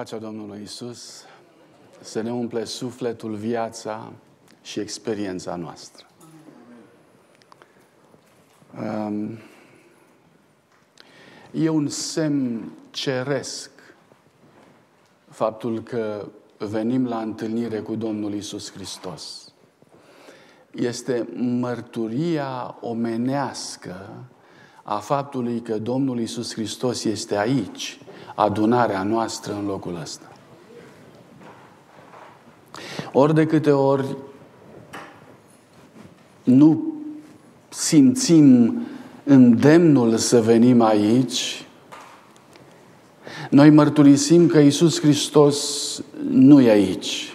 Pacea Domnului Isus să ne umple sufletul, viața și experiența noastră. Um, e un semn ceresc faptul că venim la întâlnire cu Domnul Isus Hristos. Este mărturia omenească a faptului că Domnul Isus Hristos este aici, adunarea noastră în locul ăsta. Ori de câte ori nu simțim îndemnul să venim aici, noi mărturisim că Isus Hristos nu e aici.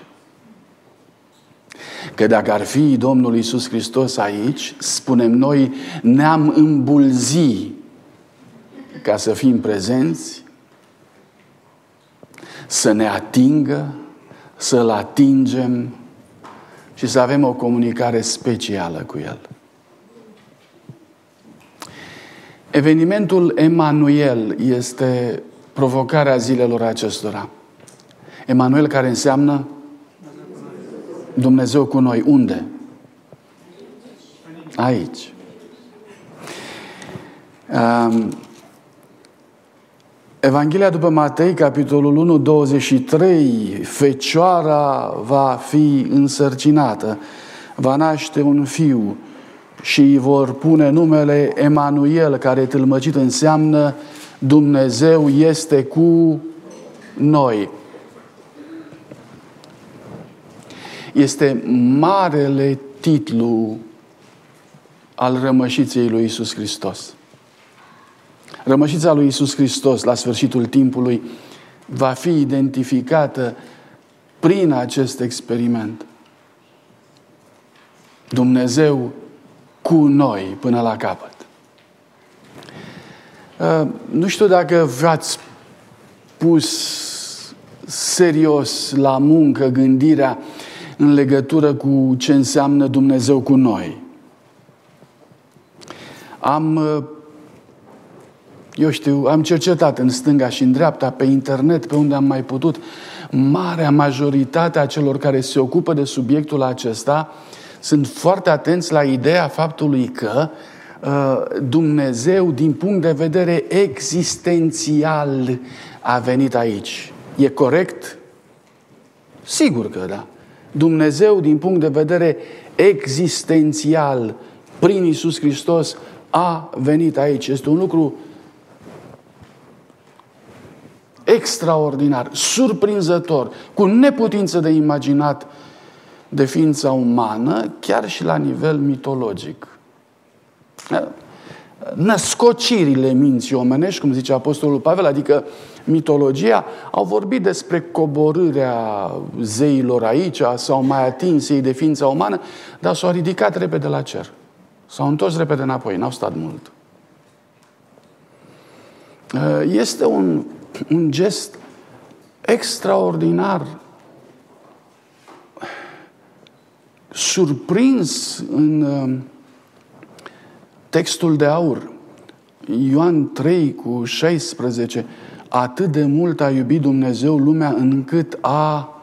Că dacă ar fi Domnul Isus Hristos aici, spunem noi, ne-am îmbulzi ca să fim prezenți, să ne atingă, să-L atingem și să avem o comunicare specială cu El. Evenimentul Emanuel este provocarea zilelor acestora. Emanuel care înseamnă Dumnezeu cu noi. Unde? Aici. Um, Evanghelia după Matei, capitolul 1, 23, Fecioara va fi însărcinată, va naște un fiu și îi vor pune numele Emanuel, care tâlmăcit înseamnă Dumnezeu este cu noi. Este marele titlu al rămășiței lui Isus Hristos. Rămășița lui Isus Hristos la sfârșitul timpului va fi identificată prin acest experiment. Dumnezeu cu noi până la capăt. Uh, nu știu dacă v-ați pus serios la muncă gândirea în legătură cu ce înseamnă Dumnezeu cu noi. Am uh, eu știu, am cercetat în stânga și în dreapta, pe internet, pe unde am mai putut. Marea majoritate a celor care se ocupă de subiectul acesta sunt foarte atenți la ideea faptului că uh, Dumnezeu, din punct de vedere existențial, a venit aici. E corect? Sigur că da. Dumnezeu, din punct de vedere existențial, prin Isus Hristos, a venit aici. Este un lucru extraordinar, surprinzător, cu neputință de imaginat de ființa umană, chiar și la nivel mitologic. Născocirile minții omenești, cum zice Apostolul Pavel, adică mitologia, au vorbit despre coborârea zeilor aici, sau mai atins ei de ființa umană, dar s-au ridicat repede la cer. S-au întors repede înapoi, n-au stat mult. Este un un gest extraordinar, surprins în uh, textul de aur. Ioan 3 cu 16, atât de mult a iubit Dumnezeu lumea încât a,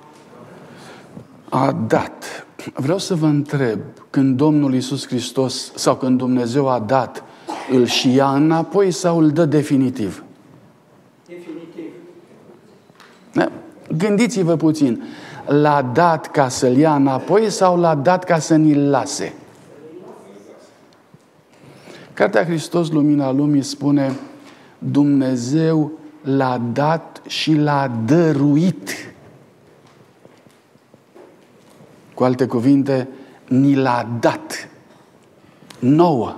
a dat. Vreau să vă întreb, când Domnul Isus Hristos sau când Dumnezeu a dat, îl și ia înapoi sau îl dă definitiv? Da? Gândiți-vă puțin. L-a dat ca să-l ia înapoi sau l-a dat ca să ni-l lase? Cartea Hristos, Lumina Lumii, spune Dumnezeu l-a dat și l-a dăruit. Cu alte cuvinte, ni l-a dat nouă.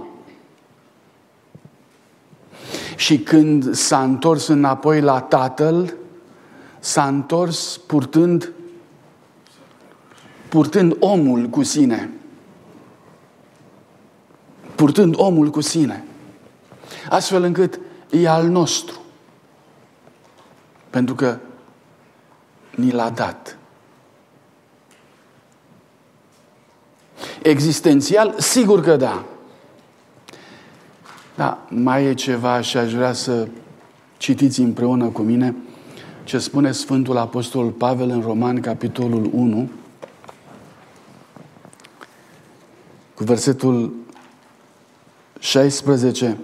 Și când s-a întors înapoi la Tatăl, s-a întors purtând, purtând omul cu sine. Purtând omul cu sine. Astfel încât e al nostru. Pentru că ni l-a dat. Existențial, sigur că da. Da, mai e ceva și aș vrea să citiți împreună cu mine ce spune Sfântul Apostol Pavel în Roman, capitolul 1, cu versetul 16,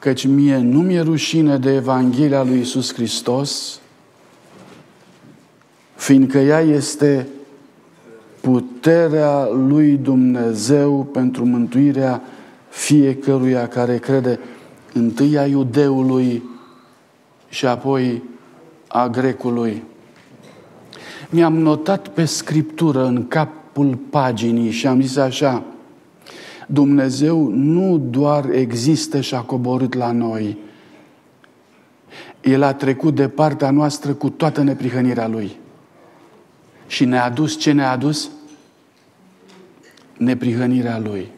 căci mie nu mi-e rușine de Evanghelia lui Isus Hristos, fiindcă ea este puterea lui Dumnezeu pentru mântuirea fiecăruia care crede întâi a iudeului și apoi a grecului. Mi-am notat pe scriptură în capul paginii și am zis așa, Dumnezeu nu doar există și a coborât la noi, El a trecut de partea noastră cu toată neprihănirea Lui. Și ne-a adus ce ne-a adus? Neprihănirea Lui.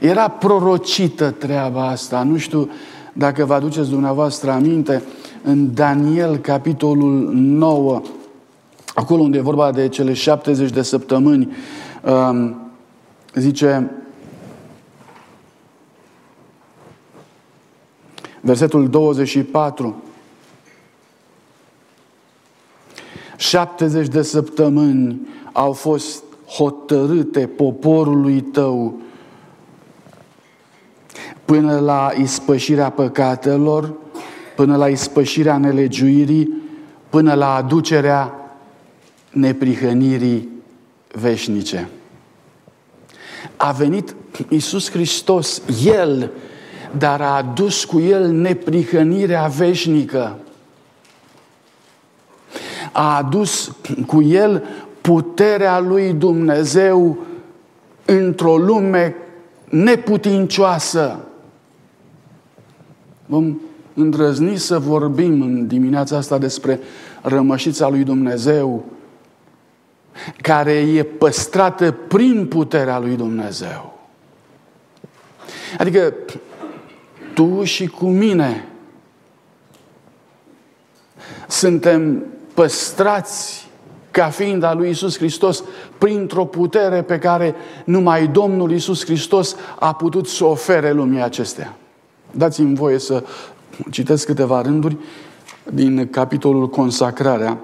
Era prorocită treaba asta. Nu știu dacă vă aduceți dumneavoastră aminte, în Daniel, capitolul 9, acolo unde e vorba de cele 70 de săptămâni, um, zice, versetul 24, 70 de săptămâni au fost hotărâte poporului tău până la ispășirea păcatelor, până la ispășirea nelegiuirii, până la aducerea neprihănirii veșnice. A venit Iisus Hristos, El, dar a adus cu El neprihănirea veșnică. A adus cu El puterea lui Dumnezeu într-o lume neputincioasă. Vom îndrăzni să vorbim în dimineața asta despre rămășița lui Dumnezeu, care e păstrată prin puterea lui Dumnezeu. Adică tu și cu mine suntem păstrați ca fiind a lui Isus Hristos printr-o putere pe care numai Domnul Isus Hristos a putut să ofere lumii acestea. Dați-mi voie să citesc câteva rânduri din capitolul Consacrarea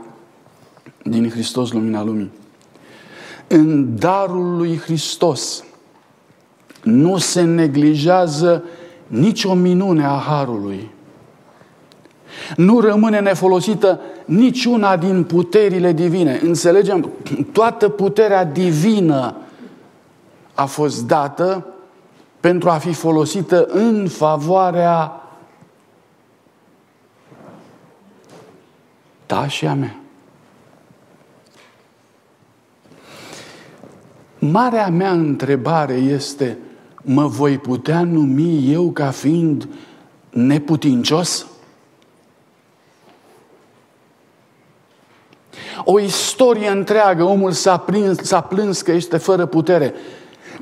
din Hristos Lumina Lumii. În darul lui Hristos nu se neglijează nicio minune a Harului. Nu rămâne nefolosită niciuna din puterile divine. Înțelegem? Toată puterea divină a fost dată pentru a fi folosită în favoarea ta și a mea. Marea mea întrebare este, mă voi putea numi eu ca fiind neputincios? O istorie întreagă, omul s-a, prins, s-a plâns că este fără putere.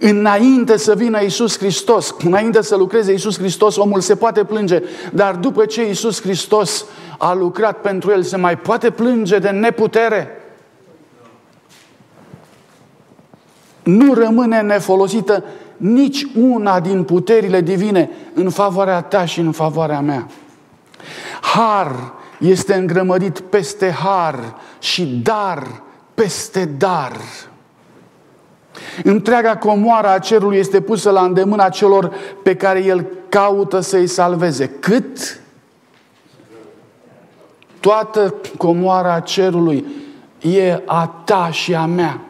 Înainte să vină Isus Hristos, înainte să lucreze Isus Hristos, omul se poate plânge, dar după ce Isus Hristos a lucrat pentru el, se mai poate plânge de neputere? Nu rămâne nefolosită nici una din puterile divine în favoarea ta și în favoarea mea. Har este îngrămădit peste har și dar peste dar. Întreaga comoară a cerului este pusă la îndemâna celor pe care el caută să-i salveze. Cât? Toată comoara cerului e a ta și a mea.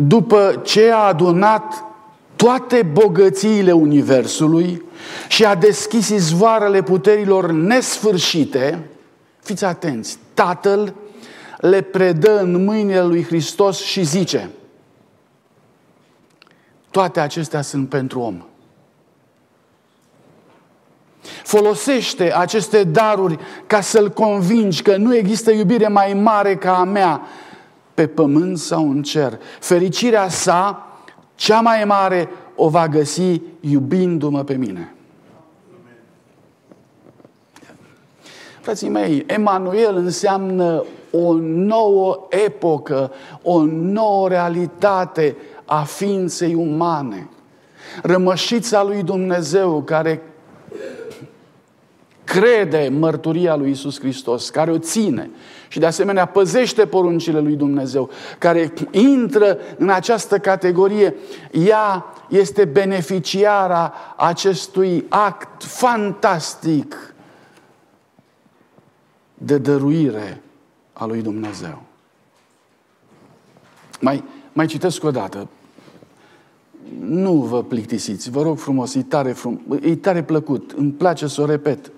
După ce a adunat toate bogățiile Universului și a deschis izvoarele puterilor nesfârșite, fiți atenți, Tatăl le predă în mâinile lui Hristos și zice, toate acestea sunt pentru om. Folosește aceste daruri ca să-l convingi că nu există iubire mai mare ca a mea pe pământ sau în cer. Fericirea sa, cea mai mare, o va găsi iubindu-mă pe mine. Frații mei, Emanuel înseamnă o nouă epocă, o nouă realitate a ființei umane. Rămășița lui Dumnezeu care crede mărturia lui Isus Hristos, care o ține și de asemenea păzește poruncile lui Dumnezeu, care intră în această categorie, ea este beneficiara acestui act fantastic de dăruire a lui Dumnezeu. Mai, mai citesc o dată. Nu vă plictisiți, vă rog frumos, e tare, frum, e tare plăcut, îmi place să o repet.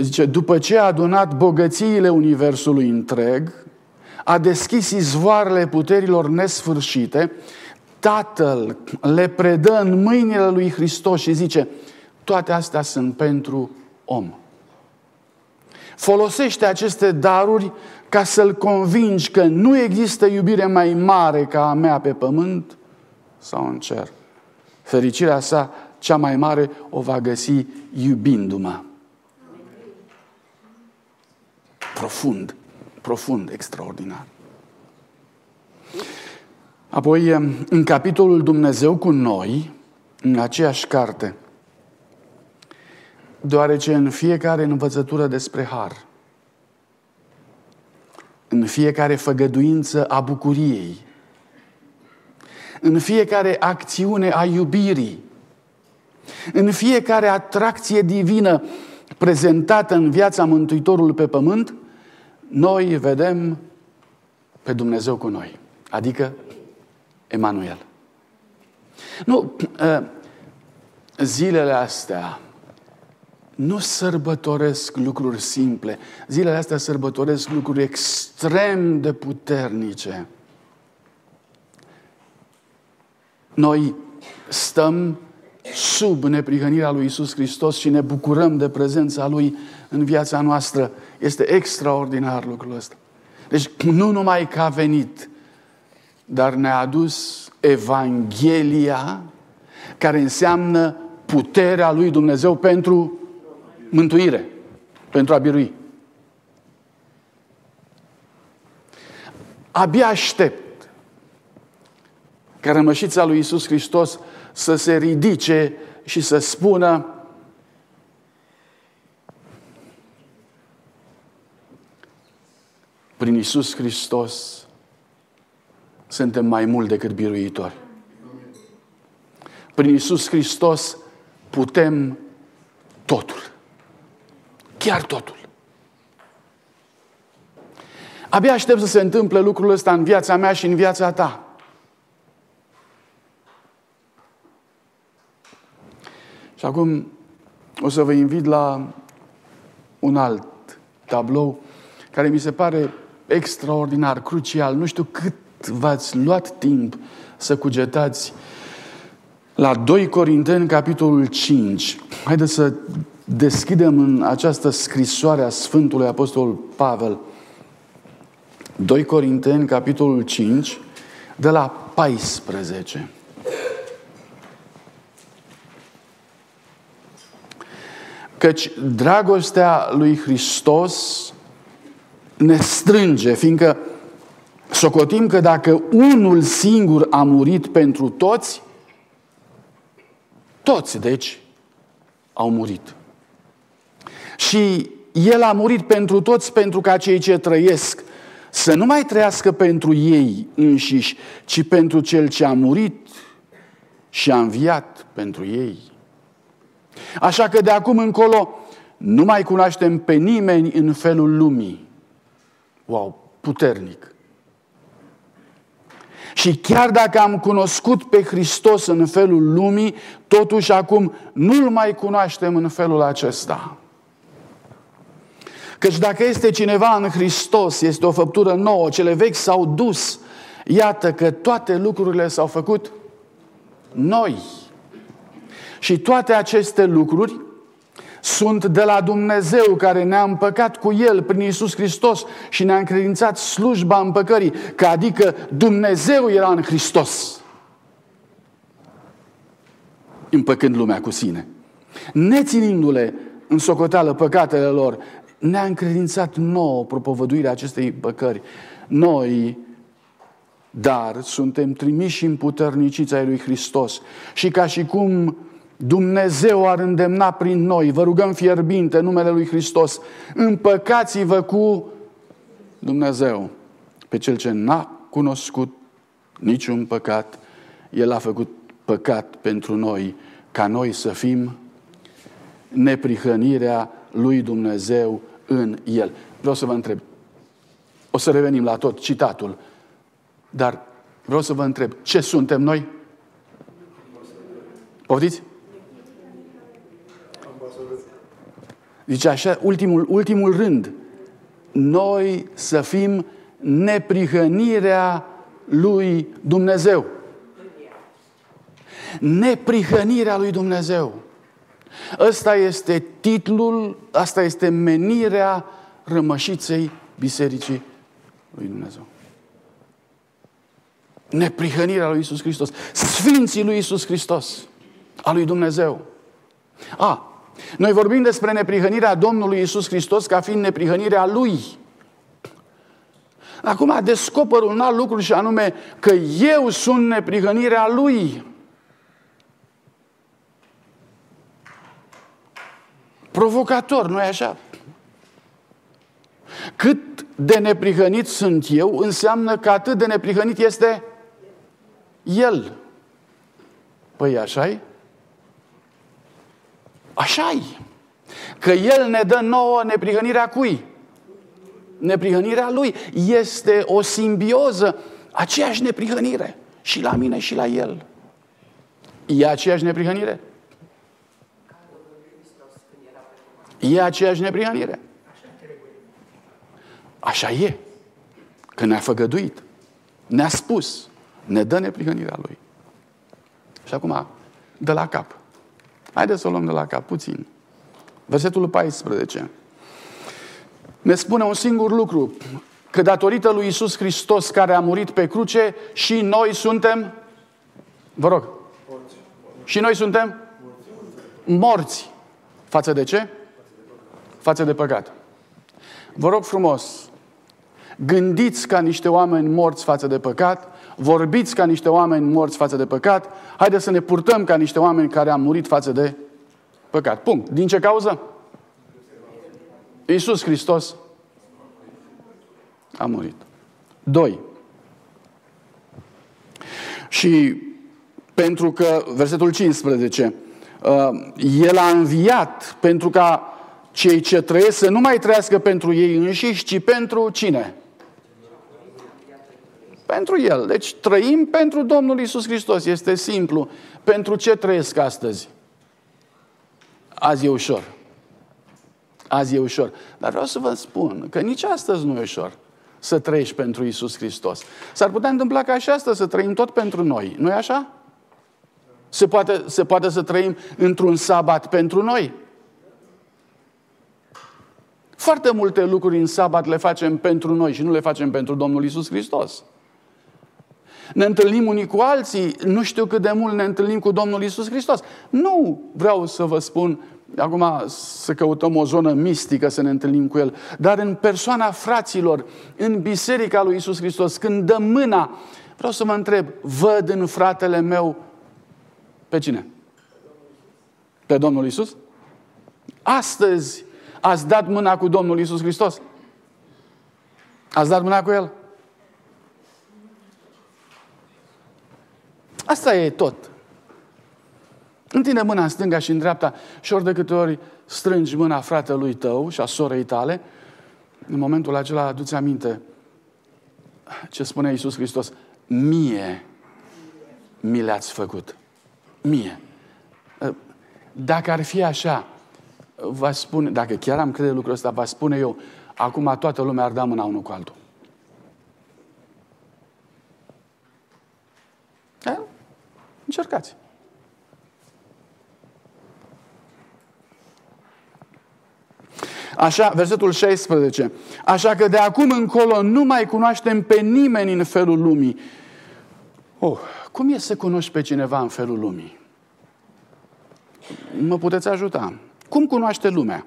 Zice, după ce a adunat bogățiile Universului întreg, a deschis izvoarele puterilor nesfârșite, Tatăl le predă în mâinile lui Hristos și zice, toate astea sunt pentru om. Folosește aceste daruri ca să-l convingi că nu există iubire mai mare ca a mea pe pământ sau în cer. Fericirea sa cea mai mare o va găsi iubindu-mă. Profund, profund, extraordinar. Apoi, în capitolul Dumnezeu cu noi, în aceeași carte, deoarece în fiecare învățătură despre har, în fiecare făgăduință a bucuriei, în fiecare acțiune a iubirii, în fiecare atracție divină prezentată în viața Mântuitorului pe pământ, noi vedem pe Dumnezeu cu noi, adică Emanuel. Nu, ă, zilele astea nu sărbătoresc lucruri simple. Zilele astea sărbătoresc lucruri extrem de puternice. Noi stăm sub neprihănirea lui Isus Hristos și ne bucurăm de prezența Lui în viața noastră. Este extraordinar lucrul ăsta. Deci nu numai că a venit, dar ne-a adus Evanghelia care înseamnă puterea lui Dumnezeu pentru mântuire, pentru a birui. Abia aștept ca rămășița lui Isus Hristos să se ridice și să spună prin Isus Hristos suntem mai mult decât biruitori. Prin Isus Hristos putem totul. Chiar totul. Abia aștept să se întâmple lucrul ăsta în viața mea și în viața ta. Și acum o să vă invit la un alt tablou care mi se pare extraordinar, crucial. Nu știu cât v-ați luat timp să cugetați la 2 Corinteni, capitolul 5. Haideți să deschidem în această scrisoare a Sfântului Apostol Pavel. 2 Corinteni, capitolul 5, de la 14. Căci dragostea lui Hristos ne strânge, fiindcă socotim că dacă unul singur a murit pentru toți, toți, deci, au murit. Și El a murit pentru toți pentru ca cei ce trăiesc să nu mai trăiască pentru ei înșiși, ci pentru Cel ce a murit și a înviat pentru ei. Așa că de acum încolo nu mai cunoaștem pe nimeni în felul lumii. Wow, puternic. Și chiar dacă am cunoscut pe Hristos în felul lumii, totuși acum nu-L mai cunoaștem în felul acesta. Căci dacă este cineva în Hristos, este o făptură nouă, cele vechi s-au dus. Iată că toate lucrurile s-au făcut noi. Și toate aceste lucruri sunt de la Dumnezeu care ne-a împăcat cu El prin Isus Hristos și ne-a încredințat slujba împăcării, că adică Dumnezeu era în Hristos, împăcând lumea cu sine. Neținindu-le în socoteală păcatele lor, ne-a încredințat nouă propovăduirea acestei păcări. Noi, dar, suntem trimiși în puternicița lui Hristos și ca și cum Dumnezeu ar îndemna prin noi, vă rugăm fierbinte numele Lui Hristos, împăcați-vă cu Dumnezeu. Pe cel ce n-a cunoscut niciun păcat, El a făcut păcat pentru noi, ca noi să fim neprihănirea lui Dumnezeu în El. Vreau să vă întreb, o să revenim la tot citatul, dar vreau să vă întreb, ce suntem noi? Poftiți? Zice așa, ultimul, ultimul rând, noi să fim neprihănirea lui Dumnezeu. Neprihănirea lui Dumnezeu. Ăsta este titlul, asta este menirea rămășiței Bisericii lui Dumnezeu. Neprihănirea lui Isus Hristos. Sfinții lui Isus Hristos. A lui Dumnezeu. A, noi vorbim despre neprihănirea Domnului Isus Hristos ca fiind neprihănirea Lui. Acum descoper un alt lucru și anume că eu sunt neprihănirea Lui. Provocator, nu-i așa? Cât de neprihănit sunt eu, înseamnă că atât de neprihănit este El. Păi așa -i? Așa -i. Că El ne dă nouă neprihănirea cui? Neprihănirea Lui este o simbioză, aceeași neprihănire și la mine și la El. E aceeași neprihănire? E aceeași neprihănire. Așa e. Că ne-a făgăduit. Ne-a spus. Ne dă neprihănirea Lui. Și acum, de la cap. Haideți să o luăm de la cap, puțin. Versetul 14. Ne spune un singur lucru. Că datorită lui Isus Hristos care a murit pe cruce și noi suntem Vă rog. Și noi suntem morți. Față de ce? Față de păcat. Vă rog frumos, gândiți ca niște oameni morți față de păcat, vorbiți ca niște oameni morți față de păcat, haideți să ne purtăm ca niște oameni care au murit față de păcat. Punct. Din ce cauză? Iisus Hristos a murit. Doi. Și pentru că, versetul 15, uh, El a înviat pentru ca cei ce trăiesc să nu mai trăiască pentru ei înșiși, ci pentru cine? Pentru El. Deci trăim pentru Domnul Isus Hristos. Este simplu. Pentru ce trăiesc astăzi? Azi e ușor. Azi e ușor. Dar vreau să vă spun că nici astăzi nu e ușor să trăiești pentru Isus Hristos. S-ar putea întâmpla ca și astăzi să trăim tot pentru noi. nu e așa? Se poate, se poate să trăim într-un sabat pentru noi. Foarte multe lucruri în sabat le facem pentru noi și nu le facem pentru Domnul Isus Hristos. Ne întâlnim unii cu alții, nu știu cât de mult ne întâlnim cu Domnul Isus Hristos. Nu vreau să vă spun acum să căutăm o zonă mistică să ne întâlnim cu El, dar în persoana fraților, în biserica lui Isus Hristos, când dă mâna, vreau să mă întreb, văd în fratele meu pe cine? Pe Domnul Isus? Astăzi ați dat mâna cu Domnul Isus Hristos? Ați dat mâna cu El? Asta e tot. Întinde mâna în stânga și în dreapta și ori de câte ori strângi mâna fratelui tău și a sorei tale, în momentul acela aduți aminte ce spune Iisus Hristos. Mie mi le-ați făcut. Mie. Dacă ar fi așa, vă spune, dacă chiar am crede lucrul ăsta, vă spune eu, acum toată lumea ar da mâna unul cu altul. Încercați. Așa, versetul 16. Așa că de acum încolo nu mai cunoaștem pe nimeni în felul lumii. Oh, cum e să cunoști pe cineva în felul lumii? Mă puteți ajuta. Cum cunoaște lumea?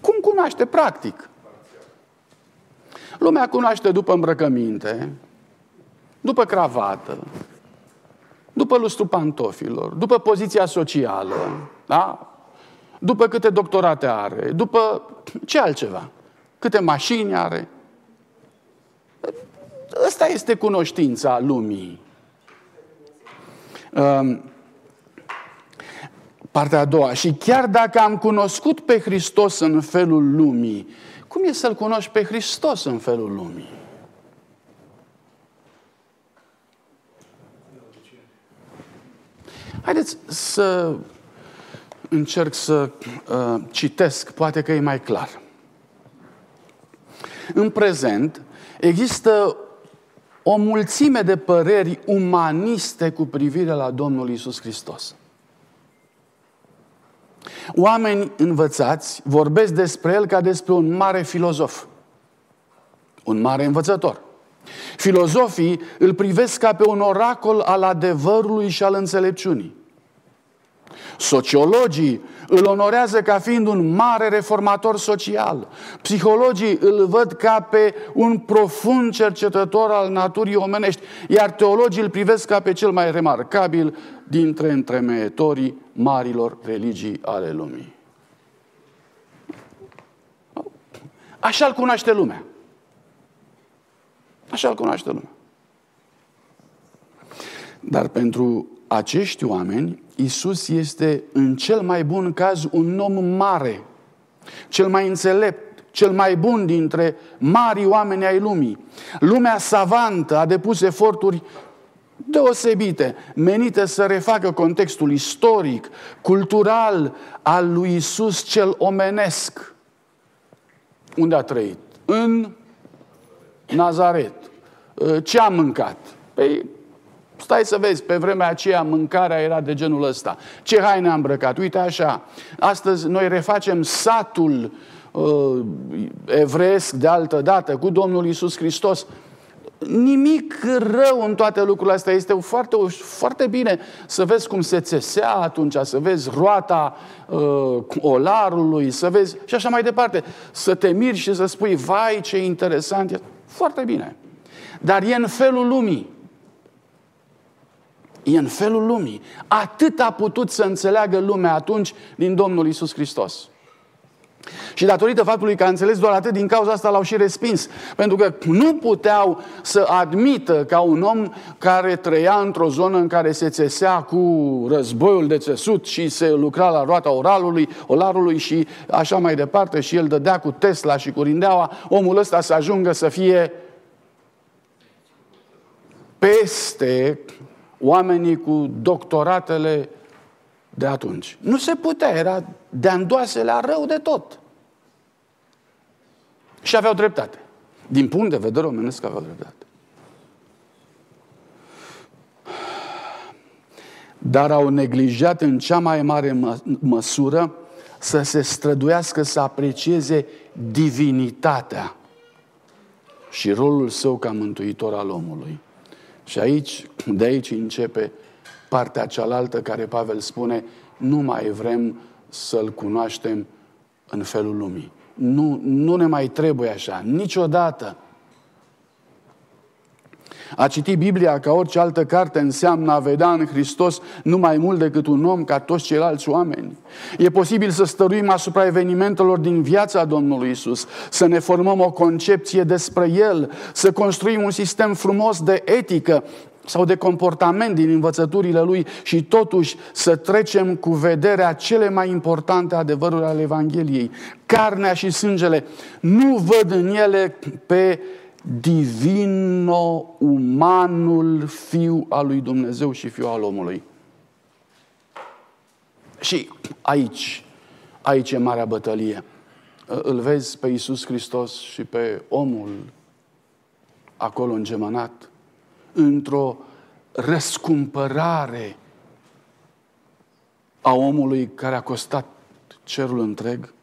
Cum cunoaște practic? Lumea cunoaște după îmbrăcăminte, după cravată, după lustru pantofilor, după poziția socială, da? după câte doctorate are, după ce altceva, câte mașini are. Ăsta este cunoștința lumii. Um, partea a doua. Și chiar dacă am cunoscut pe Hristos în felul lumii, cum e să-L cunoști pe Hristos în felul lumii? Haideți să încerc să uh, citesc, poate că e mai clar. În prezent există o mulțime de păreri umaniste cu privire la Domnul Isus Hristos. Oameni învățați vorbesc despre el ca despre un mare filozof, un mare învățător. Filozofii îl privesc ca pe un oracol al adevărului și al înțelepciunii. Sociologii îl onorează ca fiind un mare reformator social. Psihologii îl văd ca pe un profund cercetător al naturii omenești, iar teologii îl privesc ca pe cel mai remarcabil dintre întremeietorii marilor religii ale lumii. Așa-l cunoaște lumea. Așa îl cunoaște lumea. Dar pentru acești oameni, Isus este în cel mai bun caz un om mare, cel mai înțelept, cel mai bun dintre mari oameni ai lumii. Lumea savantă a depus eforturi deosebite, menite să refacă contextul istoric, cultural al lui Isus cel omenesc. Unde a trăit? În Nazaret. Ce a mâncat? Păi Stai să vezi, pe vremea aceea mâncarea era de genul ăsta. Ce haine am îmbrăcat? Uite așa, astăzi noi refacem satul uh, evreiesc de altă dată cu Domnul Isus Hristos. Nimic rău în toate lucrurile astea. Este foarte, foarte bine să vezi cum se țesea atunci, să vezi roata uh, olarului, să vezi și așa mai departe. Să te miri și să spui, vai ce interesant e. Foarte bine. Dar e în felul lumii. E în felul lumii. Atât a putut să înțeleagă lumea atunci din Domnul Isus Hristos. Și datorită faptului că a înțeles doar atât, din cauza asta l-au și respins. Pentru că nu puteau să admită ca un om care trăia într-o zonă în care se țesea cu războiul de țesut și se lucra la roata oralului, olarului și așa mai departe și el dădea cu Tesla și cu rindeaua, omul ăsta să ajungă să fie peste oamenii cu doctoratele de atunci. Nu se putea, era de la rău de tot. Și aveau dreptate. Din punct de vedere omenesc aveau dreptate. Dar au neglijat în cea mai mare mă- măsură să se străduiască să aprecieze divinitatea și rolul său ca mântuitor al omului. Și aici, de aici începe partea cealaltă care Pavel spune, nu mai vrem să-L cunoaștem în felul lumii. Nu, nu ne mai trebuie așa, niciodată. A citi Biblia ca orice altă carte înseamnă a vedea în Hristos nu mai mult decât un om ca toți ceilalți oameni. E posibil să stăruim asupra evenimentelor din viața Domnului Isus, să ne formăm o concepție despre El, să construim un sistem frumos de etică sau de comportament din învățăturile Lui și totuși să trecem cu vederea cele mai importante adevăruri ale Evangheliei. Carnea și sângele nu văd în ele pe divino-umanul fiu al lui Dumnezeu și fiu al omului. Și aici, aici e marea bătălie. Îl vezi pe Iisus Hristos și pe omul acolo îngemănat într-o răscumpărare a omului care a costat cerul întreg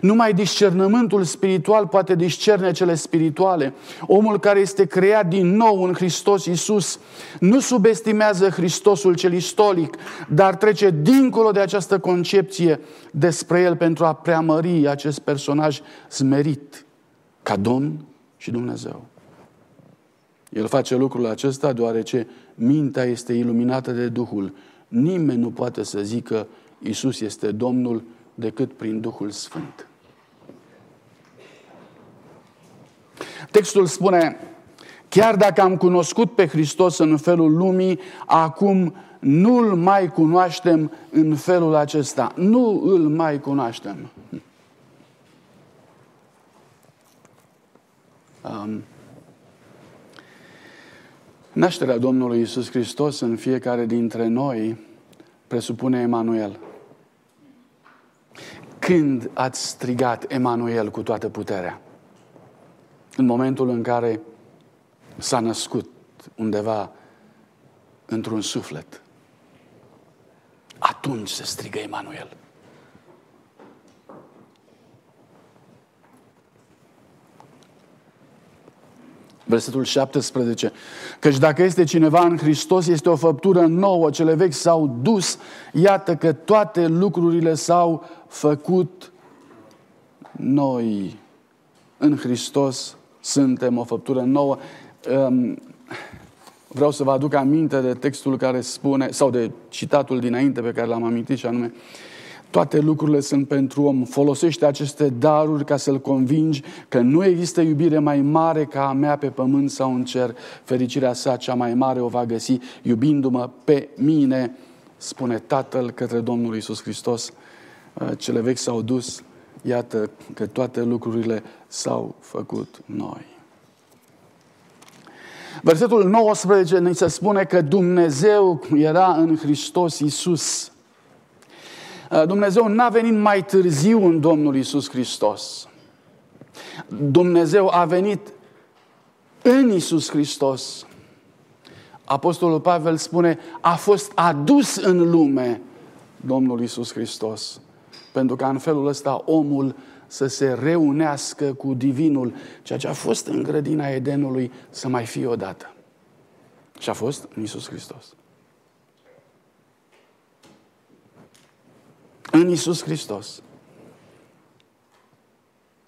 numai discernământul spiritual poate discerne cele spirituale. Omul care este creat din nou în Hristos Iisus nu subestimează Hristosul cel istolic, dar trece dincolo de această concepție despre el pentru a preamări acest personaj smerit ca Domn și Dumnezeu. El face lucrul acesta deoarece mintea este iluminată de Duhul. Nimeni nu poate să zică Isus este Domnul decât prin Duhul Sfânt. Textul spune, chiar dacă am cunoscut pe Hristos în felul lumii, acum nu-L mai cunoaștem în felul acesta. Nu îl mai cunoaștem. Um, nașterea Domnului Isus Hristos în fiecare dintre noi presupune Emanuel. Când ați strigat Emanuel cu toată puterea? În momentul în care s-a născut undeva într-un suflet. Atunci se strigă Emanuel. Versetul 17. Căci dacă este cineva în Hristos, este o făptură nouă, cele vechi s-au dus, iată că toate lucrurile s-au făcut noi. În Hristos suntem o făptură nouă. Vreau să vă aduc aminte de textul care spune, sau de citatul dinainte pe care l-am amintit și anume, toate lucrurile sunt pentru om. Folosește aceste daruri ca să-l convingi că nu există iubire mai mare ca a mea pe pământ sau în cer. Fericirea sa cea mai mare o va găsi iubindu-mă pe mine, spune Tatăl către Domnul Isus Hristos. Uh, cele vechi s-au dus, iată că toate lucrurile s-au făcut noi. Versetul 19 ne se spune că Dumnezeu era în Hristos Isus. Uh, Dumnezeu n-a venit mai târziu în Domnul Isus Hristos. Dumnezeu a venit în Isus Hristos. Apostolul Pavel spune, a fost adus în lume Domnul Isus Hristos. Pentru că în felul ăsta omul să se reunească cu divinul, ceea ce a fost în grădina Edenului să mai fie odată. Și a fost în Isus Hristos. În Isus Hristos.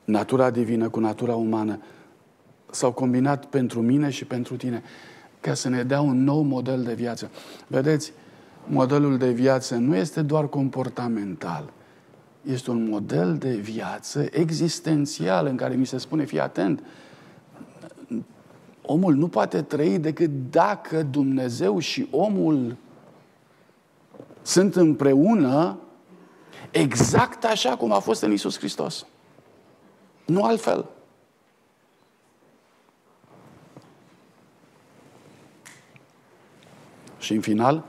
Natura divină cu natura umană s-au combinat pentru mine și pentru tine ca să ne dea un nou model de viață. Vedeți, modelul de viață nu este doar comportamental, este un model de viață existențial în care mi se spune, fii atent, omul nu poate trăi decât dacă Dumnezeu și omul sunt împreună exact așa cum a fost în Isus Hristos. Nu altfel. Și în final,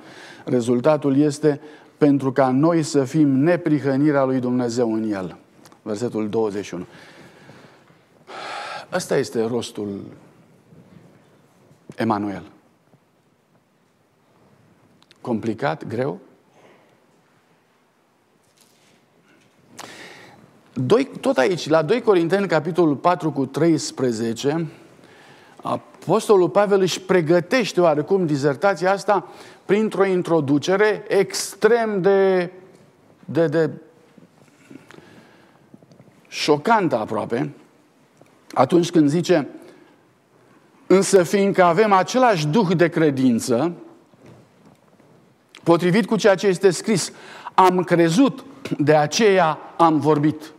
rezultatul este pentru ca noi să fim neprihănirea lui Dumnezeu în el. Versetul 21. Ăsta este rostul Emanuel. Complicat, greu? Doi, tot aici, la 2 Corinteni, capitolul 4 cu 13, Apostolul Pavel își pregătește oarecum dizertația asta printr-o introducere extrem de, de, de șocantă aproape, atunci când zice Însă fiindcă avem același duh de credință, potrivit cu ceea ce este scris, am crezut, de aceea am vorbit.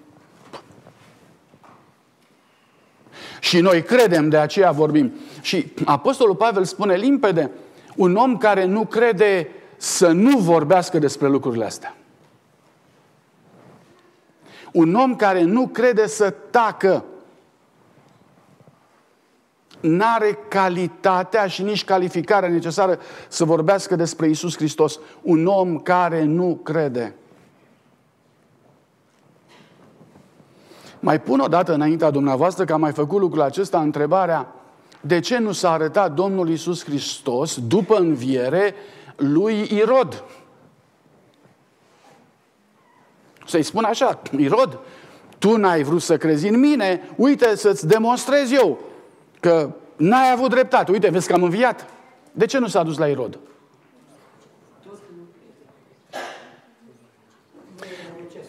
Și noi credem, de aceea vorbim. Și Apostolul Pavel spune limpede, un om care nu crede să nu vorbească despre lucrurile astea. Un om care nu crede să tacă n-are calitatea și nici calificarea necesară să vorbească despre Isus Hristos. Un om care nu crede. Mai pun o dată înaintea dumneavoastră că am mai făcut lucrul acesta întrebarea de ce nu s-a arătat Domnul Isus Hristos după înviere lui Irod? Să-i spun așa, Irod, tu n-ai vrut să crezi în mine, uite să-ți demonstrez eu că n-ai avut dreptate. Uite, vezi că am înviat. De ce nu s-a dus la Irod?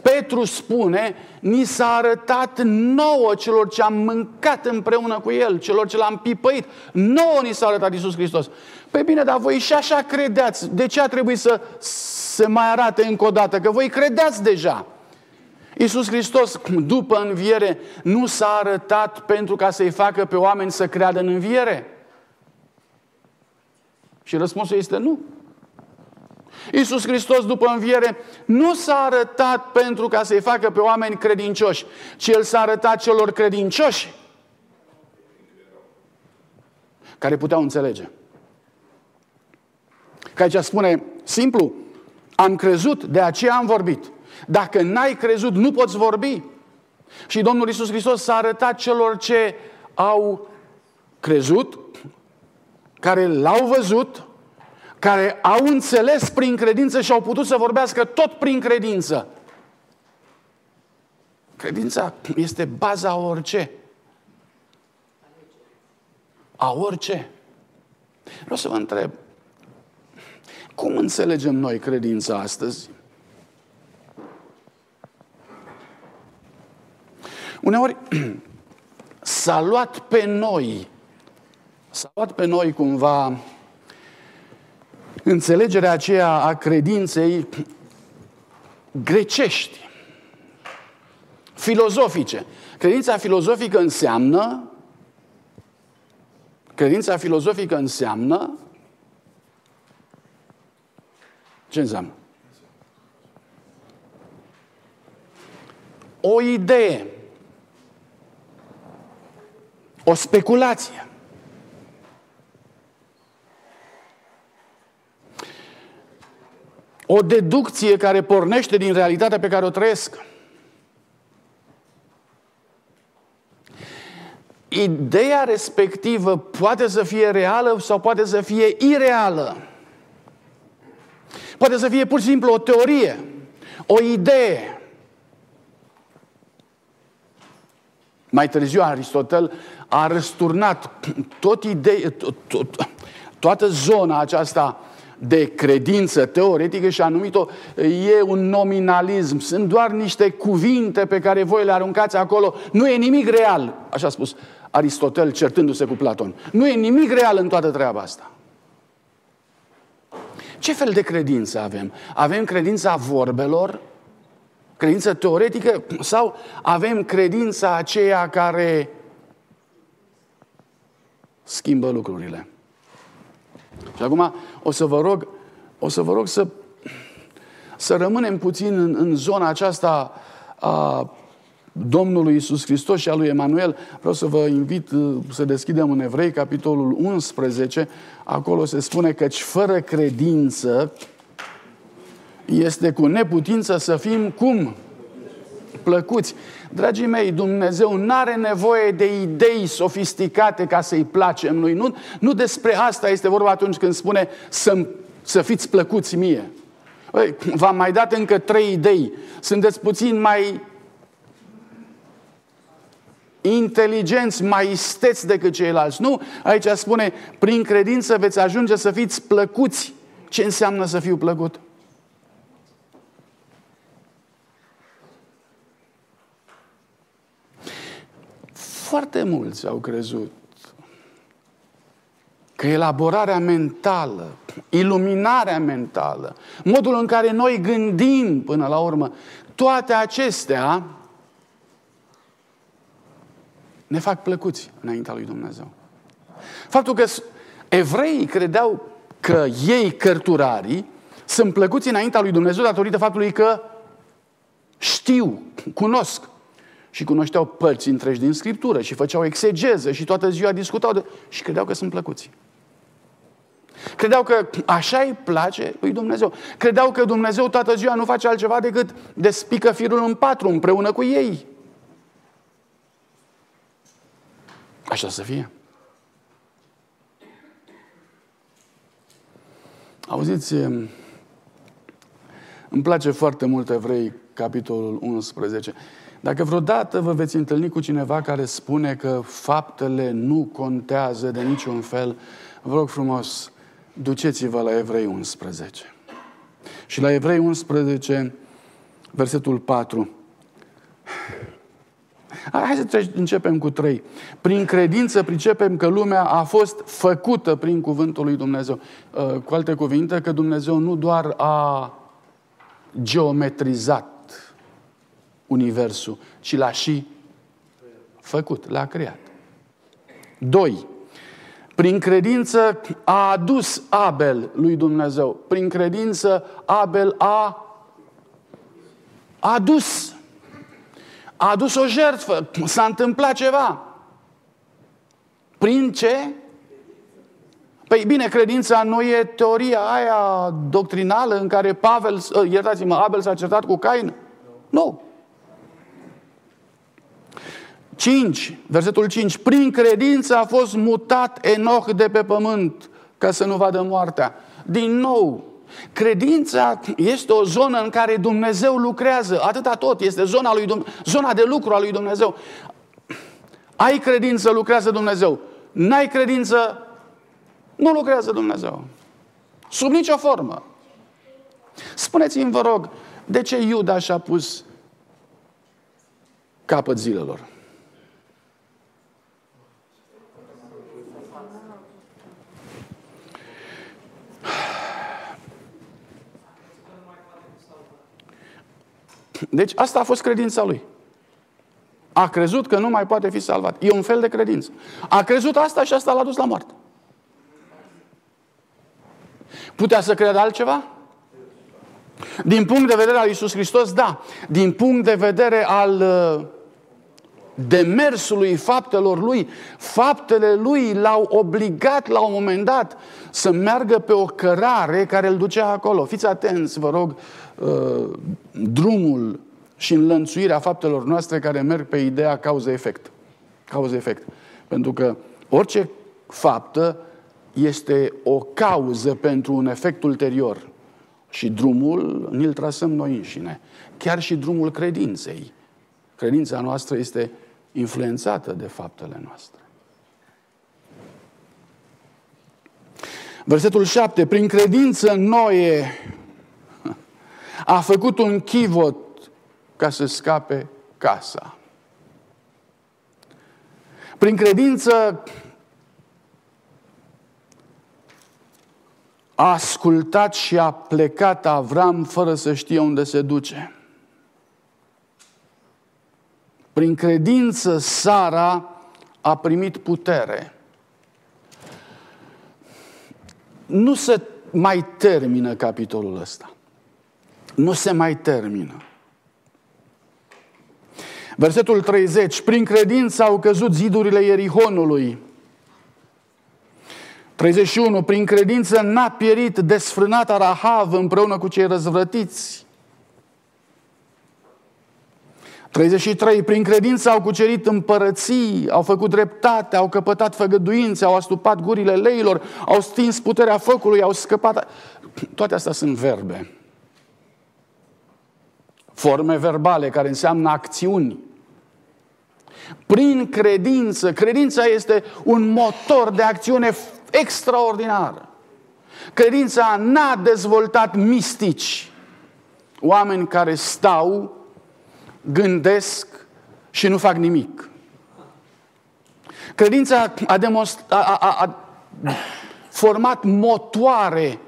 Petru spune, ni s-a arătat nouă celor ce am mâncat împreună cu El, celor ce l-am pipăit. Nouă ni s-a arătat Iisus Hristos. Păi bine, dar voi și așa credeați. De ce a trebuit să se mai arate încă o dată? Că voi credeați deja. Iisus Hristos, după înviere, nu s-a arătat pentru ca să-i facă pe oameni să creadă în înviere? Și răspunsul este nu. Iisus Hristos, după înviere, nu s-a arătat pentru ca să-i facă pe oameni credincioși, ci El s-a arătat celor credincioși care puteau înțelege. Că aici spune simplu, am crezut, de aceea am vorbit. Dacă n-ai crezut, nu poți vorbi. Și Domnul Isus Hristos s-a arătat celor ce au crezut, care l-au văzut, care au înțeles prin credință și au putut să vorbească tot prin credință. Credința este baza a orice. A orice. Vreau să vă întreb, cum înțelegem noi credința astăzi? Uneori s-a luat pe noi, s-a luat pe noi cumva înțelegerea aceea a credinței grecești, filozofice. Credința filozofică înseamnă credința filozofică înseamnă ce înseamnă? O idee, o speculație. O deducție care pornește din realitatea pe care o trăiesc. Ideea respectivă poate să fie reală sau poate să fie ireală. Poate să fie pur și simplu o teorie, o idee. Mai târziu Aristotel a răsturnat tot idei, tot, tot, toată zona aceasta de credință teoretică și a numit-o e un nominalism. Sunt doar niște cuvinte pe care voi le aruncați acolo. Nu e nimic real, așa a spus Aristotel certându-se cu Platon. Nu e nimic real în toată treaba asta. Ce fel de credință avem? Avem credința vorbelor, credință teoretică sau avem credința aceea care schimbă lucrurile? Și acum o să vă rog, o să, vă rog să, să rămânem puțin în, în zona aceasta a Domnului Isus Hristos și a lui Emanuel. Vreau să vă invit uh, să deschidem în Evrei, capitolul 11. Acolo se spune că fără credință este cu neputință să fim cum? Plăcuți. Dragii mei, Dumnezeu nu are nevoie de idei sofisticate ca să-i placem noi. Nu, nu despre asta este vorba atunci când spune să, să fiți plăcuți mie. v-am mai dat încă trei idei. Sunteți puțin mai inteligenți, mai isteți decât ceilalți. Nu, aici spune, prin credință veți ajunge să fiți plăcuți. Ce înseamnă să fiu plăcut? Foarte mulți au crezut că elaborarea mentală, iluminarea mentală, modul în care noi gândim până la urmă, toate acestea ne fac plăcuți înaintea lui Dumnezeu. Faptul că evreii credeau că ei, cărturarii, sunt plăcuți înaintea lui Dumnezeu datorită faptului că știu, cunosc și cunoșteau părți întregi din Scriptură și făceau exegeză și toată ziua discutau de... și credeau că sunt plăcuți. Credeau că așa îi place lui Dumnezeu. Credeau că Dumnezeu toată ziua nu face altceva decât despică firul în patru împreună cu ei. Așa să fie. Auziți, îmi place foarte mult Evrei, capitolul 11. Dacă vreodată vă veți întâlni cu cineva care spune că faptele nu contează de niciun fel, vă rog frumos, duceți-vă la Evrei 11. Și la Evrei 11 Versetul 4. Hai să începem cu trei. Prin credință pricepem că lumea a fost făcută prin cuvântul lui Dumnezeu. Uh, cu alte cuvinte, că Dumnezeu nu doar a geometrizat universul, ci l-a și făcut, l-a creat. Doi, prin credință a adus Abel lui Dumnezeu. Prin credință Abel a adus a adus o jertfă, s-a întâmplat ceva. Prin ce? Păi bine, credința nu e teoria aia doctrinală în care Pavel, ă, iertați-mă, Abel s-a certat cu Cain? Nu. 5, versetul 5. Prin credință a fost mutat Enoch de pe pământ ca să nu vadă moartea. Din nou, Credința este o zonă în care Dumnezeu lucrează, atâta tot, este zona, lui, zona de lucru a lui Dumnezeu. Ai credință, lucrează Dumnezeu. N-ai credință, nu lucrează Dumnezeu. Sub nicio formă. Spuneți-mi, vă rog, de ce Iuda și-a pus capăt zilelor? Deci asta a fost credința lui. A crezut că nu mai poate fi salvat. E un fel de credință. A crezut asta și asta l-a dus la moarte. Putea să creadă altceva? Din punct de vedere al Iisus Hristos, da. Din punct de vedere al uh, demersului faptelor lui, faptele lui l-au obligat la un moment dat să meargă pe o cărare care îl ducea acolo. Fiți atenți, vă rog, uh, drumul și înlănțuirea faptelor noastre care merg pe ideea cauză-efect. Cauză-efect. Pentru că orice faptă este o cauză pentru un efect ulterior. Și drumul ni-l trasăm noi înșine. Chiar și drumul credinței. Credința noastră este influențată de faptele noastre. Versetul 7. Prin credință Noe a făcut un chivot ca să scape casa. Prin credință a ascultat și a plecat Avram fără să știe unde se duce. Prin credință Sara a primit putere. Nu se mai termină capitolul ăsta. Nu se mai termină. Versetul 30. Prin credință au căzut zidurile Ierihonului. 31. Prin credință n-a pierit desfrânata Rahav împreună cu cei răzvrătiți. 33. Prin credință au cucerit împărății, au făcut dreptate, au căpătat făgăduințe, au astupat gurile leilor, au stins puterea focului, au scăpat. Toate astea sunt verbe. Forme verbale care înseamnă acțiuni. Prin credință, credința este un motor de acțiune extraordinar. Credința n-a dezvoltat mistici, oameni care stau gândesc și nu fac nimic. Credința a, demonst- a, a, a format motoare,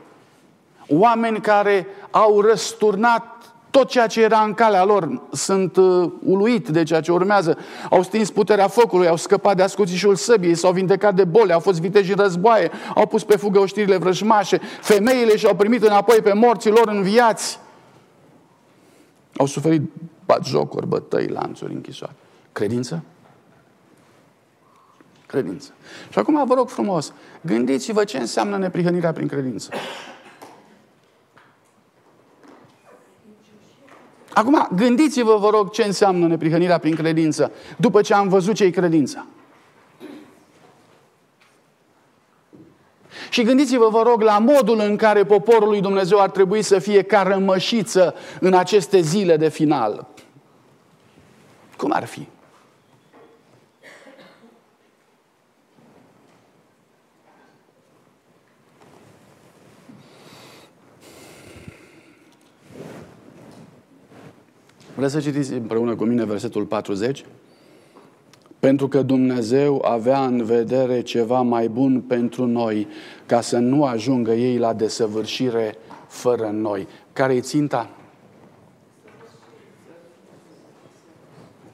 oameni care au răsturnat tot ceea ce era în calea lor. Sunt uh, uluit de ceea ce urmează. Au stins puterea focului, au scăpat de ascuțișul săbiei, s-au vindecat de boli, au fost viteji în războaie, au pus pe fugă oștirile vrăjmașe, femeile și-au primit înapoi pe morții lor în viați. Au suferit bat jocuri, bătăi, lanțuri, închisoare. Credință? Credință. Și acum vă rog frumos, gândiți-vă ce înseamnă neprihănirea prin credință. Acum, gândiți-vă, vă rog, ce înseamnă neprihănirea prin credință, după ce am văzut ce-i credința. Și gândiți-vă, vă rog, la modul în care poporul lui Dumnezeu ar trebui să fie ca rămășiță în aceste zile de final. Cum ar fi? Vreți să citiți împreună cu mine versetul 40? Pentru că Dumnezeu avea în vedere ceva mai bun pentru noi, ca să nu ajungă ei la desăvârșire fără noi. Care e ținta?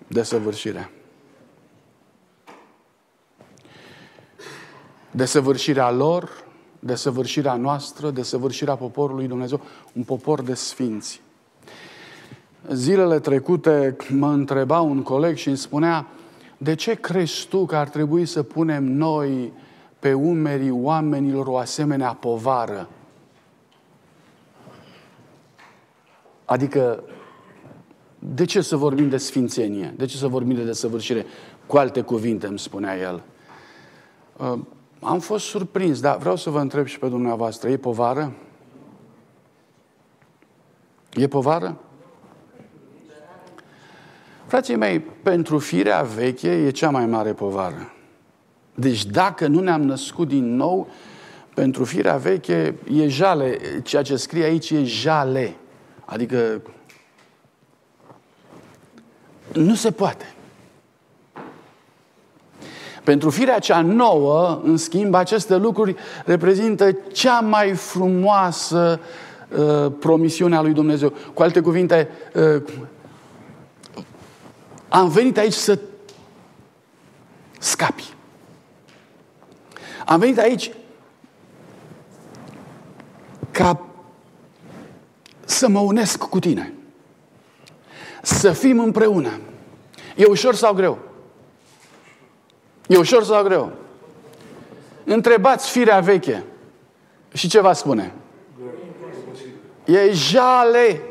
Desăvârșirea. Desăvârșirea lor, desăvârșirea noastră, desăvârșirea poporului Dumnezeu, un popor de sfinți. Zilele trecute mă întreba un coleg și îmi spunea, de ce crezi tu că ar trebui să punem noi pe umerii oamenilor o asemenea povară? Adică, de ce să vorbim de sfințenie? De ce să vorbim de desăvârșire? Cu alte cuvinte, îmi spunea el. Uh, am fost surprins, dar vreau să vă întreb și pe dumneavoastră, e povară? E povară? Frații mei, pentru firea veche e cea mai mare povară. Deci dacă nu ne-am născut din nou, pentru firea veche e jale. Ceea ce scrie aici e jale. Adică nu se poate. Pentru firea cea nouă, în schimb, aceste lucruri reprezintă cea mai frumoasă uh, promisiune a lui Dumnezeu. Cu alte cuvinte, uh, am venit aici să scapi. Am venit aici ca să mă unesc cu tine. Să fim împreună. E ușor sau greu? E ușor sau greu? Întrebați firea veche și ce va spune? E jale.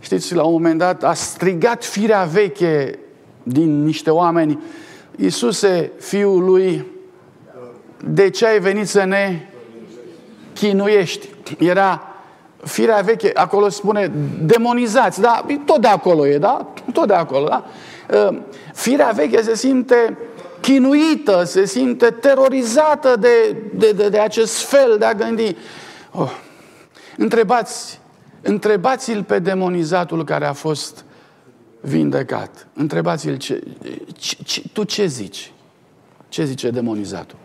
Știți, la un moment dat a strigat firea veche din niște oameni, Iisuse, Fiul lui, de ce ai venit să ne chinuiești? Era firea veche, acolo spune demonizați, da? Tot de acolo e, da? Tot de acolo, da? Ă, firea veche se simte chinuită, se simte terorizată de, de, de, de acest fel de a gândi. Oh. Întrebați Întrebați-l pe demonizatul care a fost vindecat. Întrebați-l, ce, ce, ce, tu ce zici? Ce zice demonizatul?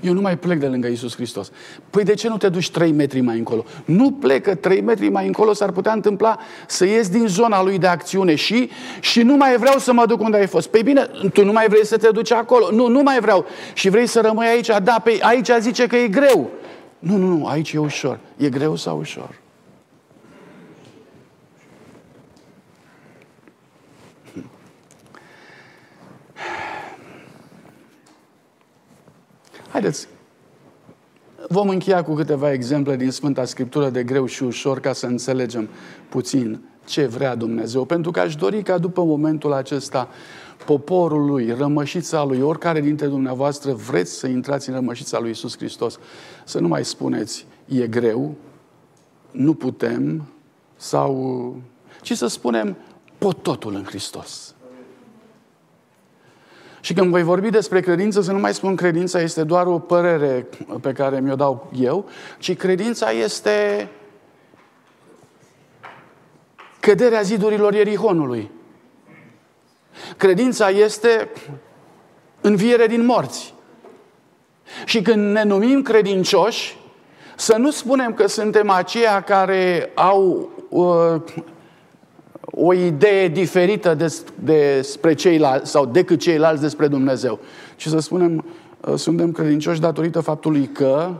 Eu nu mai plec de lângă Isus Hristos. Păi de ce nu te duci trei metri mai încolo? Nu plecă trei metri mai încolo, s-ar putea întâmpla să ies din zona lui de acțiune și, și nu mai vreau să mă duc unde ai fost. Păi bine, tu nu mai vrei să te duci acolo. Nu, nu mai vreau. Și vrei să rămâi aici. Da, pe aici zice că e greu. Nu, nu, nu, aici e ușor. E greu sau ușor? Haideți, vom încheia cu câteva exemple din Sfânta Scriptură de greu și ușor ca să înțelegem puțin ce vrea Dumnezeu. Pentru că aș dori ca după momentul acesta poporul lui, rămășița lui, oricare dintre dumneavoastră vreți să intrați în rămășița lui Isus Hristos, să nu mai spuneți e greu, nu putem, sau, ci să spunem pot totul în Hristos. Și când voi vorbi despre credință, să nu mai spun credința este doar o părere pe care mi-o dau eu, ci credința este căderea zidurilor Ierihonului. Credința este înviere din morți. Și când ne numim credincioși, să nu spunem că suntem aceia care au uh, o idee diferită despre ceilalți sau decât ceilalți despre Dumnezeu. Și să spunem, uh, suntem credincioși datorită faptului că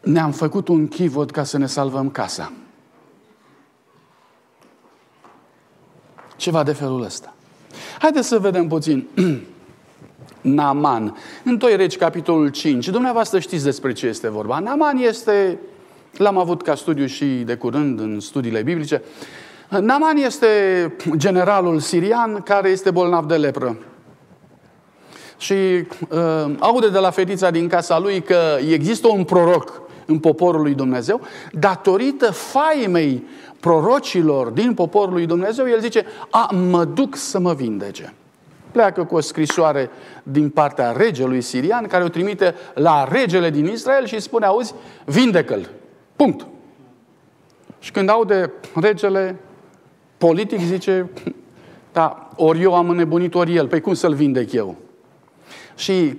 ne-am făcut un chivot ca să ne salvăm casa. Ceva de felul ăsta. Haideți să vedem puțin Naman. În 2 Regi, capitolul 5. Dumneavoastră știți despre ce este vorba. Naman este, l-am avut ca studiu și de curând în studiile biblice, Naman este generalul sirian care este bolnav de lepră. Și uh, aude de la fetița din casa lui că există un proroc în poporul lui Dumnezeu, datorită faimei prorocilor din poporul lui Dumnezeu, el zice, a, mă duc să mă vindece. Pleacă cu o scrisoare din partea regelui sirian, care o trimite la regele din Israel și îi spune, auzi, vindecă-l. Punct. Și când aude regele politic, zice, da, ori eu am înnebunit, ori el. Păi cum să-l vindec eu? Și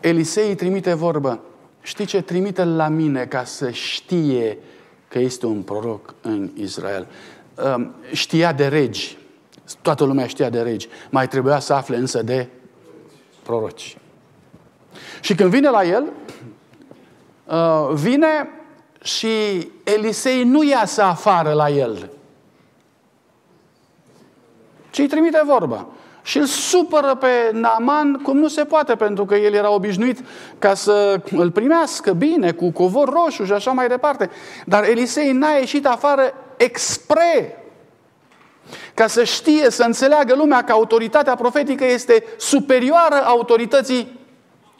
Elisei îi trimite vorbă. Știi ce? Trimite-l la mine ca să știe că este un proroc în Israel. Ehm, știa de regi. Toată lumea știa de regi. Mai trebuia să afle însă de proroci. Și când vine la el, ehm, vine și Elisei nu iasă afară la el, ci îi trimite vorba. Și îl supără pe Naman cum nu se poate, pentru că el era obișnuit ca să îl primească bine, cu covor roșu și așa mai departe. Dar Elisei n-a ieșit afară expre ca să știe, să înțeleagă lumea că autoritatea profetică este superioară autorității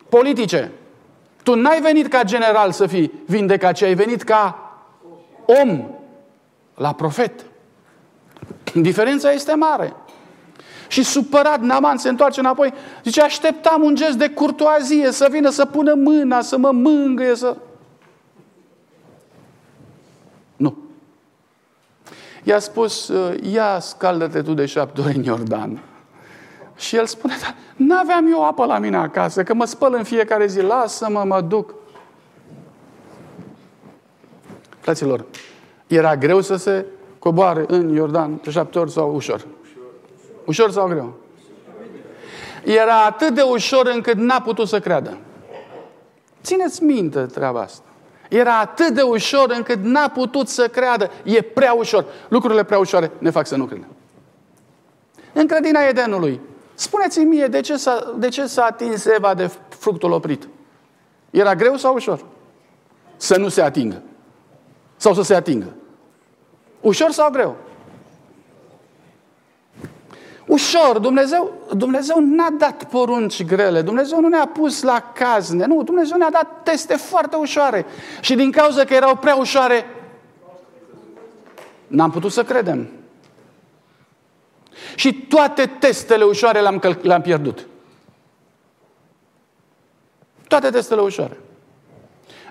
politice. Tu n-ai venit ca general să fii vindecat, ci ai venit ca om la profet. Diferența este mare. Și supărat, Naman se întoarce înapoi. Zice, așteptam un gest de curtoazie, să vină să pună mâna, să mă mângâie, să... I-a spus, ia scaldă-te tu de șapte ori în Iordan. Și el spune, da, n-aveam eu apă la mine acasă, că mă spăl în fiecare zi, lasă-mă, mă duc. Fraților, era greu să se coboare în Iordan de șapte ori sau ușor? Ușor sau greu? Era atât de ușor încât n-a putut să creadă. Țineți minte treaba asta. Era atât de ușor încât n-a putut să creadă. E prea ușor. Lucrurile prea ușoare ne fac să nu credem. În grădina Edenului, spuneți-mi mie de ce, s-a, de ce s-a atins Eva de fructul oprit? Era greu sau ușor? Să nu se atingă. Sau să se atingă. Ușor sau greu? Ușor. Dumnezeu, Dumnezeu n-a dat porunci grele. Dumnezeu nu ne-a pus la cazne. Nu, Dumnezeu ne-a dat teste foarte ușoare. Și din cauza că erau prea ușoare, n-am putut să credem. Și toate testele ușoare le-am, le-am pierdut. Toate testele ușoare.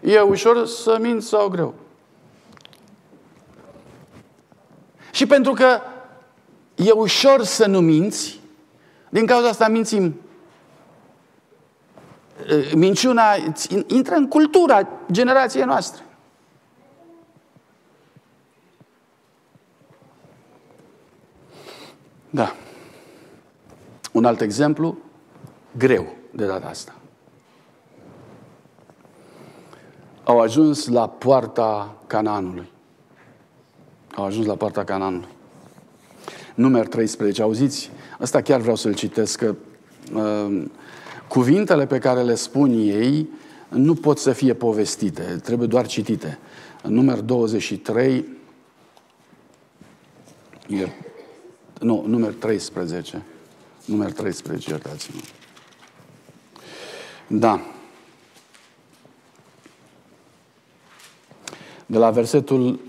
E ușor să minți sau greu? Și pentru că e ușor să nu minți, din cauza asta mințim. Minciuna intră în cultura generației noastre. Da. Un alt exemplu, greu de data asta. Au ajuns la poarta Canaanului. Au ajuns la poarta Canaanului. Numer 13, auziți? Asta chiar vreau să-l citesc, că uh, cuvintele pe care le spun ei nu pot să fie povestite, trebuie doar citite. Numer 23, e, nu, numer 13, numer 13, iertați-mă. Da. De la versetul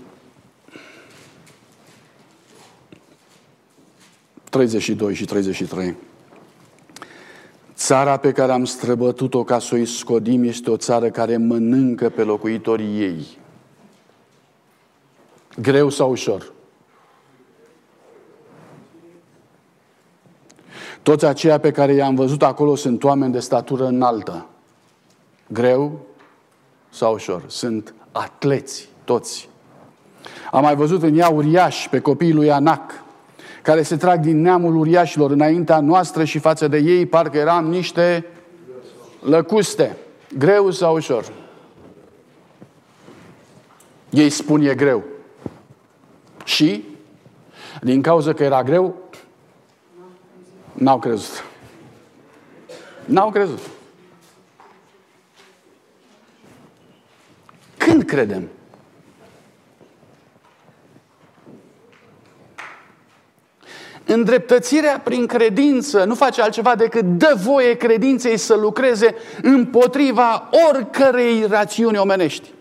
32 și 33. Țara pe care am străbătut-o ca să o scodim este o țară care mănâncă pe locuitorii ei. Greu sau ușor? Toți aceia pe care i-am văzut acolo sunt oameni de statură înaltă. Greu sau ușor? Sunt atleți, toți. Am mai văzut în ea uriași pe copiii lui Anac, care se trag din neamul uriașilor înaintea noastră și față de ei parcă eram niște lăcuste. Greu sau ușor? Ei spun e greu. Și, din cauza că era greu, n-au crezut. N-au crezut. Când credem? Îndreptățirea prin credință nu face altceva decât dă voie credinței să lucreze împotriva oricărei rațiuni omenești.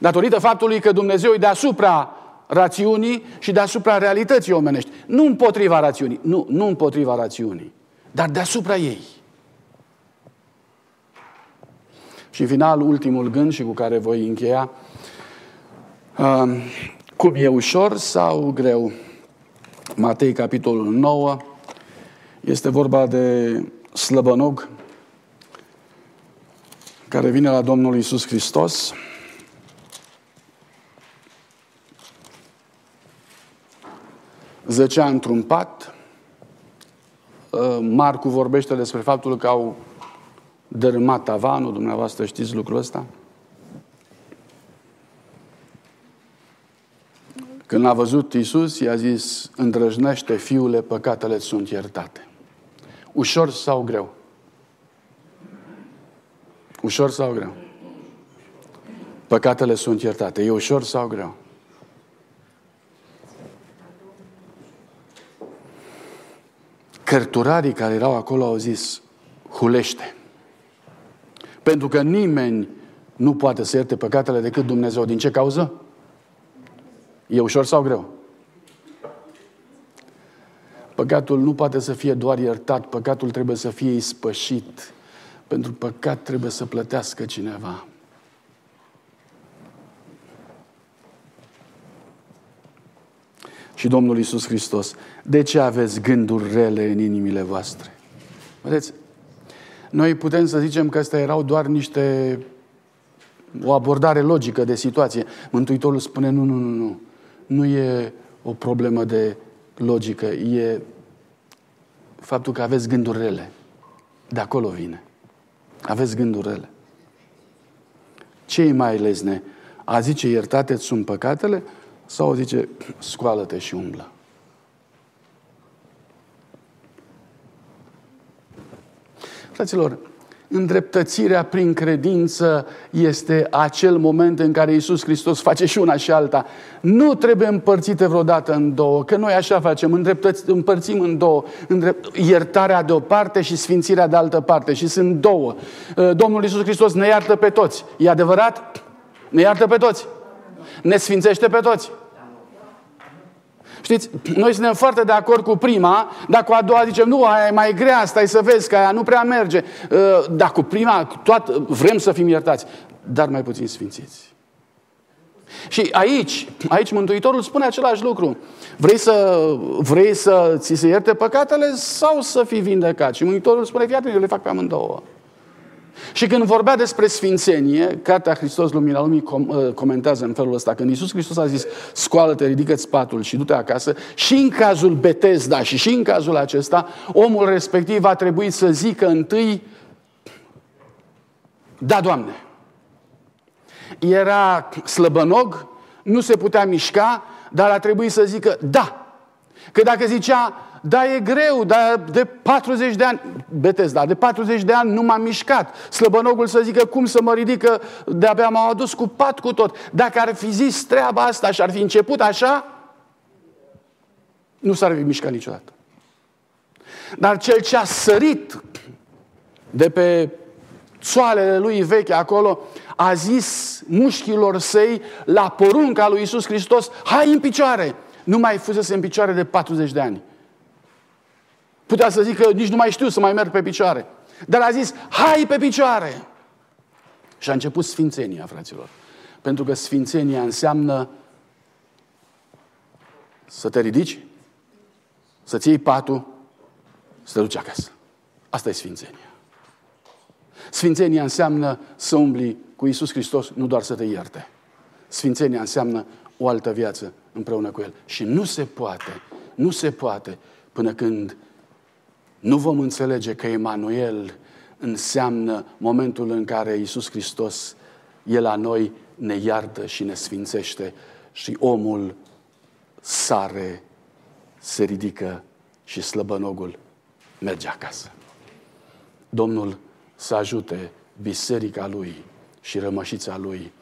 Datorită faptului că Dumnezeu e deasupra rațiunii și deasupra realității omenești. Nu împotriva rațiunii, nu, nu împotriva rațiunii, dar deasupra ei. Și în final, ultimul gând și cu care voi încheia, uh, cum e ușor sau greu? Matei, capitolul 9, este vorba de slăbănog care vine la Domnul Isus Hristos. Zăcea într-un pat. Uh, Marcu vorbește despre faptul că au dărâmat tavanul, dumneavoastră știți lucrul ăsta? Când a văzut Iisus, i-a zis, îndrăjnește, fiule, păcatele sunt iertate. Ușor sau greu? Ușor sau greu? Păcatele sunt iertate. E ușor sau greu? Cărturarii care erau acolo au zis, hulește. Pentru că nimeni nu poate să ierte păcatele decât Dumnezeu. Din ce cauză? E ușor sau greu? Păcatul nu poate să fie doar iertat, păcatul trebuie să fie ispășit. Pentru păcat trebuie să plătească cineva. Și Domnul Iisus Hristos, de ce aveți gânduri rele în inimile voastre? Vedeți, noi putem să zicem că astea erau doar niște o abordare logică de situație. Mântuitorul spune, nu, nu, nu, nu. Nu e o problemă de logică, e faptul că aveți gânduri rele. De acolo vine. Aveți gânduri rele. Ce e mai lezne? A zice iertate sunt păcatele sau zice scoală-te și umblă? Fraților, Îndreptățirea prin credință este acel moment în care Iisus Hristos face și una și alta. Nu trebuie împărțite vreodată în două, că noi așa facem, îndreptăți, împărțim în două. Îndrept, iertarea de o parte și sfințirea de altă parte și sunt două. Uh, Domnul Iisus Hristos ne iartă pe toți. E adevărat? Ne iartă pe toți. Ne sfințește pe toți. Știți, noi suntem foarte de acord cu prima, dar cu a doua zicem, nu, aia e mai grea, stai să vezi că aia nu prea merge. Uh, dar cu prima, toată, vrem să fim iertați, dar mai puțin sfințiți. Și aici, aici Mântuitorul spune același lucru. Vrei să, vrei să ți se ierte păcatele sau să fii vindecat? Și Mântuitorul spune, fii atent, eu le fac pe amândouă. Și când vorbea despre sfințenie, Cartea Hristos Lumina Lumii com- uh, comentează în felul ăsta, când Iisus Hristos a zis, scoală-te, ridică-ți patul și du-te acasă, și în cazul Betesda și și în cazul acesta, omul respectiv a trebuit să zică întâi, da, Doamne. Era slăbănog, nu se putea mișca, dar a trebuit să zică, da. Că dacă zicea, da, e greu, dar de 40 de ani, Betesda, de 40 de ani nu m-am mișcat. Slăbănogul să zică cum să mă ridică, de-abia m-au adus cu pat cu tot. Dacă ar fi zis treaba asta și ar fi început așa, nu s-ar fi mișcat niciodată. Dar cel ce a sărit de pe țoalele lui veche acolo, a zis mușchilor săi la porunca lui Isus Hristos, hai în picioare! Nu mai fusese în picioare de 40 de ani. Putea să zică, nici nu mai știu să mai merg pe picioare. Dar a zis, hai pe picioare! Și a început sfințenia, fraților. Pentru că sfințenia înseamnă să te ridici, să-ți iei patul, să te duci acasă. Asta e sfințenia. Sfințenia înseamnă să umbli cu Isus Hristos, nu doar să te ierte. Sfințenia înseamnă o altă viață împreună cu El. Și nu se poate, nu se poate până când nu vom înțelege că Emanuel înseamnă momentul în care Iisus Hristos e la noi, ne iartă și ne sfințește și omul sare, se ridică și slăbănogul merge acasă. Domnul să ajute biserica lui și rămășița lui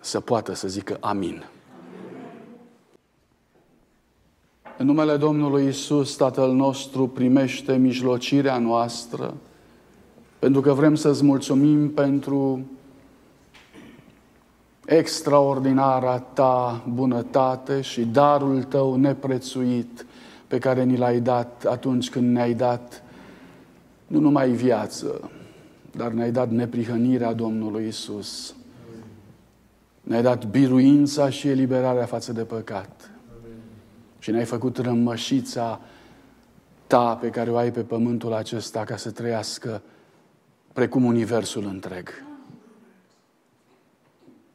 să poată să zică amin. În numele Domnului Isus, Tatăl nostru, primește mijlocirea noastră, pentru că vrem să-ți mulțumim pentru extraordinara ta bunătate și darul tău neprețuit pe care ni l-ai dat atunci când ne-ai dat nu numai viață, dar ne-ai dat neprihănirea Domnului Isus. Ne-ai dat biruința și eliberarea față de păcat. Și ne-ai făcut rămășița ta pe care o ai pe pământul acesta ca să trăiască precum universul întreg.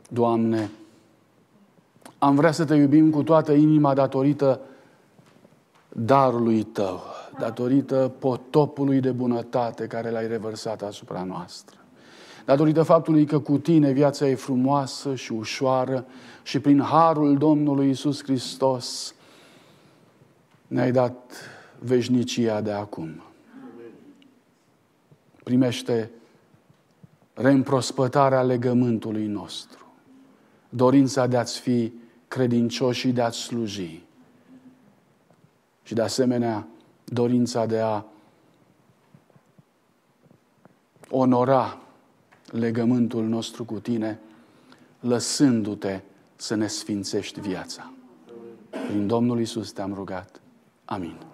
Doamne, am vrea să te iubim cu toată inima datorită darului Tău, datorită potopului de bunătate care l-ai revărsat asupra noastră. Datorită faptului că cu Tine viața e frumoasă și ușoară și prin harul Domnului Isus Hristos ne-ai dat veșnicia de acum. Primește reîmprospătarea legământului nostru, dorința de a-ți fi credincioși și de a-ți sluji. Și de asemenea, dorința de a onora legământul nostru cu tine, lăsându-te să ne sfințești viața. Prin Domnul Isus te-am rugat. Amin.